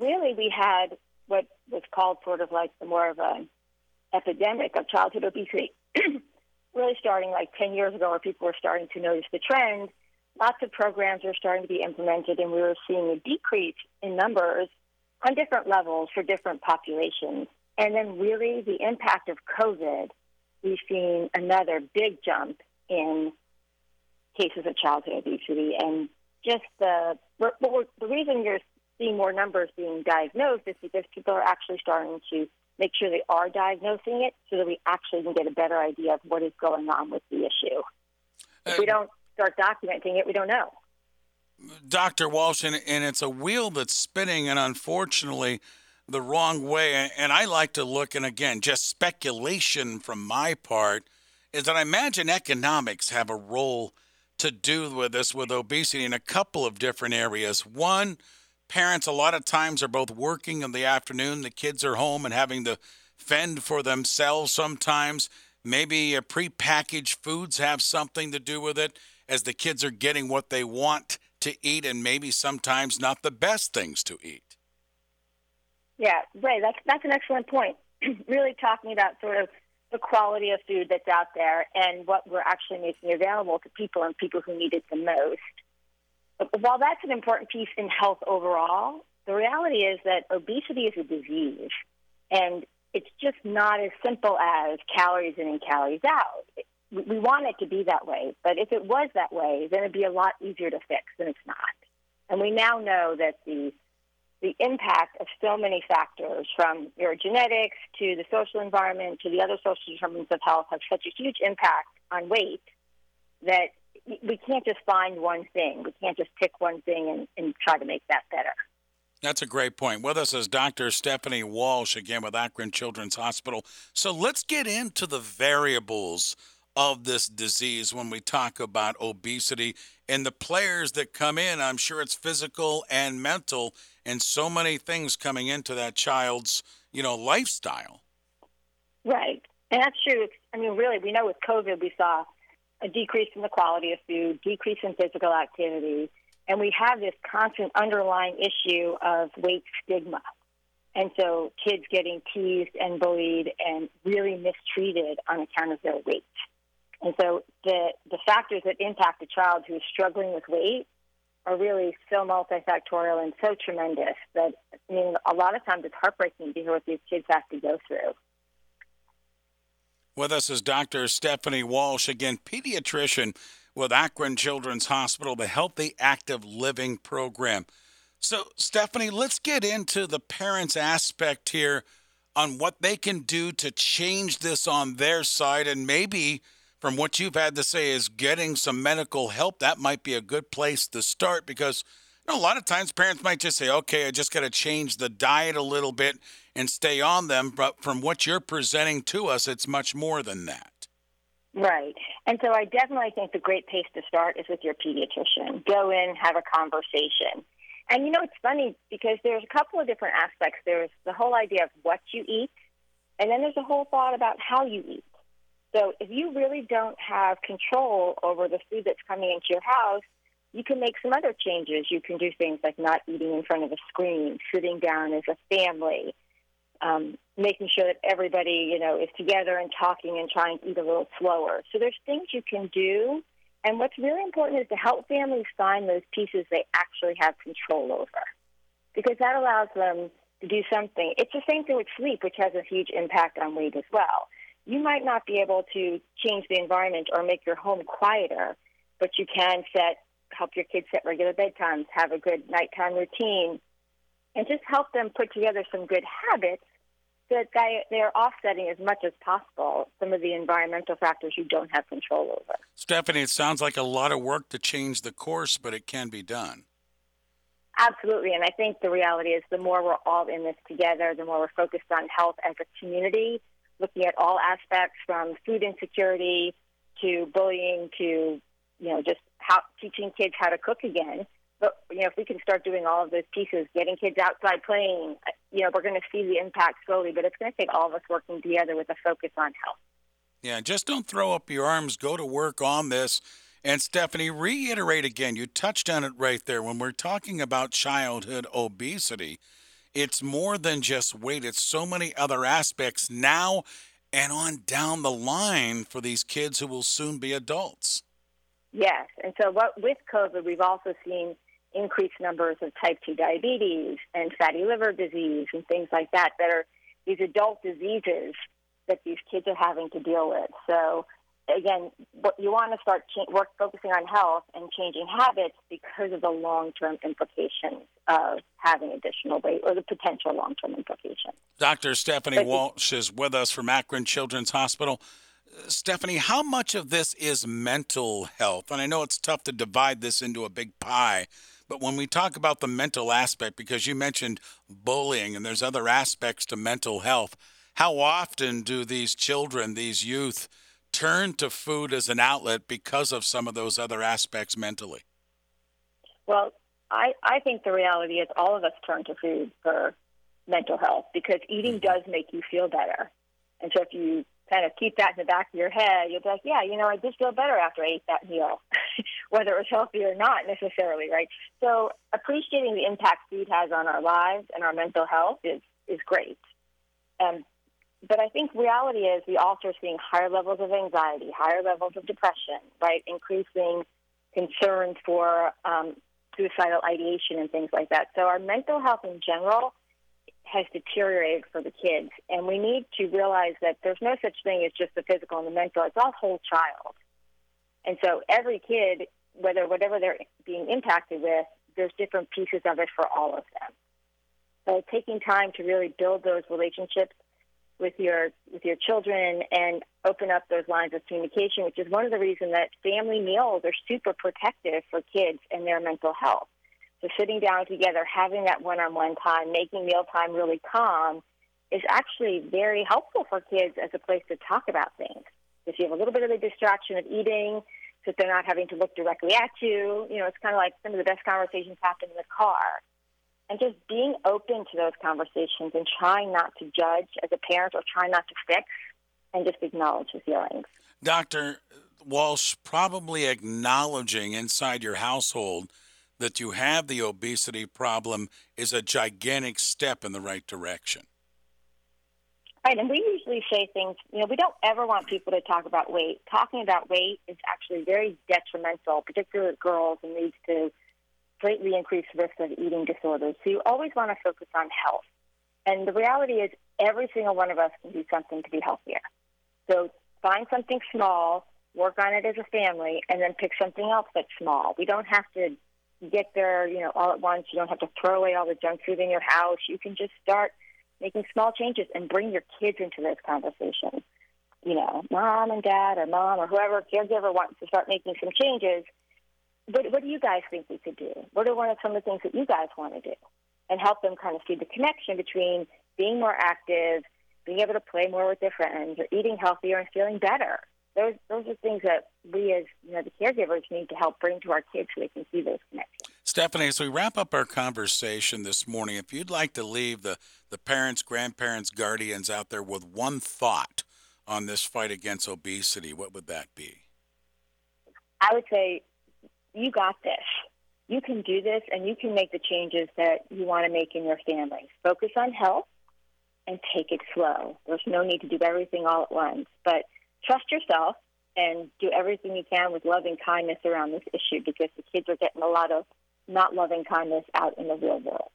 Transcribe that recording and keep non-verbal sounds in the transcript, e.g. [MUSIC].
really, we had what was called sort of like the more of an epidemic of childhood obesity, [CLEARS THROAT] really starting like 10 years ago, where people were starting to notice the trend. Lots of programs were starting to be implemented, and we were seeing a decrease in numbers on different levels for different populations. And then, really, the impact of COVID, we've seen another big jump in cases of childhood obesity. And just the, the reason you're seeing more numbers being diagnosed is because people are actually starting to make sure they are diagnosing it so that we actually can get a better idea of what is going on with the issue. If we uh, don't start documenting it, we don't know. Dr. Walsh, and, and it's a wheel that's spinning, and unfortunately, the wrong way. And I like to look, and again, just speculation from my part, is that I imagine economics have a role to do with this with obesity in a couple of different areas. One, parents a lot of times are both working in the afternoon, the kids are home and having to fend for themselves sometimes. Maybe prepackaged foods have something to do with it as the kids are getting what they want to eat and maybe sometimes not the best things to eat. Yeah, Ray, that's that's an excellent point. [CLEARS THROAT] really talking about sort of the quality of food that's out there and what we're actually making available to people and people who need it the most. While that's an important piece in health overall, the reality is that obesity is a disease, and it's just not as simple as calories in and calories out. We want it to be that way, but if it was that way, then it'd be a lot easier to fix than it's not. And we now know that the the impact of so many factors, from your genetics to the social environment to the other social determinants of health, have such a huge impact on weight that we can't just find one thing. We can't just pick one thing and, and try to make that better. That's a great point. With us is Dr. Stephanie Walsh, again with Akron Children's Hospital. So let's get into the variables of this disease when we talk about obesity and the players that come in. I'm sure it's physical and mental, and so many things coming into that child's, you know, lifestyle. Right. And that's true. I mean, really, we know with COVID, we saw a decrease in the quality of food, decrease in physical activity, and we have this constant underlying issue of weight stigma. And so kids getting teased and bullied and really mistreated on account of their weight. And so the, the factors that impact a child who is struggling with weight are really so multifactorial and so tremendous that I mean, a lot of times it's heartbreaking to hear what these kids have to go through. With us is Dr. Stephanie Walsh, again, pediatrician with Akron Children's Hospital, the Healthy Active Living Program. So, Stephanie, let's get into the parents' aspect here on what they can do to change this on their side. And maybe, from what you've had to say, is getting some medical help. That might be a good place to start because you know, a lot of times parents might just say, okay, I just got to change the diet a little bit and stay on them. But from what you're presenting to us, it's much more than that. Right. And so I definitely think the great place to start is with your pediatrician. Go in, have a conversation. And you know, it's funny because there's a couple of different aspects. There's the whole idea of what you eat, and then there's a whole thought about how you eat. So if you really don't have control over the food that's coming into your house, you can make some other changes. You can do things like not eating in front of a screen, sitting down as a family, um, making sure that everybody, you know, is together and talking and trying to eat a little slower. So there's things you can do. And what's really important is to help families find those pieces they actually have control over, because that allows them to do something. It's the same thing with sleep, which has a huge impact on weight as well. You might not be able to change the environment or make your home quieter, but you can set help your kids set regular bedtimes, have a good nighttime routine, and just help them put together some good habits that they, they're offsetting as much as possible some of the environmental factors you don't have control over. Stephanie, it sounds like a lot of work to change the course, but it can be done. Absolutely. And I think the reality is the more we're all in this together, the more we're focused on health as a community, looking at all aspects from food insecurity to bullying to, you know, just how teaching kids how to cook again. But you know, if we can start doing all of those pieces, getting kids outside playing, you know, we're going to see the impact slowly. But it's going to take all of us working together with a focus on health. Yeah, just don't throw up your arms. Go to work on this. And Stephanie, reiterate again. You touched on it right there when we're talking about childhood obesity. it's more than just weight, it's so many other aspects now and on down the line for these kids who will soon be adults. Yes. And so, what, with COVID, we've also seen increased numbers of type 2 diabetes and fatty liver disease and things like that that are these adult diseases that these kids are having to deal with. So, again, you want to start cha- work focusing on health and changing habits because of the long-term implications of having additional weight or the potential long-term implications. Dr. Stephanie but Walsh is with us from Akron Children's Hospital. Stephanie, how much of this is mental health? And I know it's tough to divide this into a big pie, but when we talk about the mental aspect, because you mentioned bullying and there's other aspects to mental health, how often do these children, these youth, turn to food as an outlet because of some of those other aspects mentally? Well, I, I think the reality is all of us turn to food for mental health because eating mm-hmm. does make you feel better. And so if you kind of keep that in the back of your head, you'll be like, yeah, you know, I did feel better after I ate that meal, [LAUGHS] whether it was healthy or not necessarily, right? So appreciating the impact food has on our lives and our mental health is, is great. Um, but I think reality is we also are seeing higher levels of anxiety, higher levels of depression, right? Increasing concerns for um, suicidal ideation and things like that. So our mental health in general has deteriorated for the kids, and we need to realize that there's no such thing as just the physical and the mental. It's all whole child. And so every kid, whether whatever they're being impacted with, there's different pieces of it for all of them. So taking time to really build those relationships with your with your children and open up those lines of communication, which is one of the reasons that family meals are super protective for kids and their mental health. So sitting down together, having that one-on-one time, making mealtime really calm, is actually very helpful for kids as a place to talk about things. If you have a little bit of the distraction of eating, so they're not having to look directly at you, you know, it's kind of like some of the best conversations happen in the car and just being open to those conversations and trying not to judge as a parent or trying not to fix and just acknowledge the feelings. Dr. Walsh, probably acknowledging inside your household that you have the obesity problem is a gigantic step in the right direction. Right, and we usually say things, you know, we don't ever want people to talk about weight. Talking about weight is actually very detrimental, particularly girls, and leads to greatly increased risk of eating disorders. So you always want to focus on health. And the reality is, every single one of us can do something to be healthier. So find something small, work on it as a family, and then pick something else that's small. We don't have to get there, you know, all at once. You don't have to throw away all the junk food in your house. You can just start making small changes and bring your kids into those conversations. You know, mom and dad or mom or whoever caregiver wants to start making some changes what, what do you guys think we could do? What are one of some of the things that you guys want to do? And help them kind of see the connection between being more active, being able to play more with their friends, or eating healthier and feeling better. Those those are things that we as you know the caregivers need to help bring to our kids so they can see those connections. Stephanie, as we wrap up our conversation this morning, if you'd like to leave the, the parents, grandparents, guardians out there with one thought on this fight against obesity, what would that be? I would say you got this. You can do this and you can make the changes that you want to make in your family. Focus on health and take it slow. There's no need to do everything all at once, but trust yourself and do everything you can with loving kindness around this issue because the kids are getting a lot of not loving kindness out in the real world.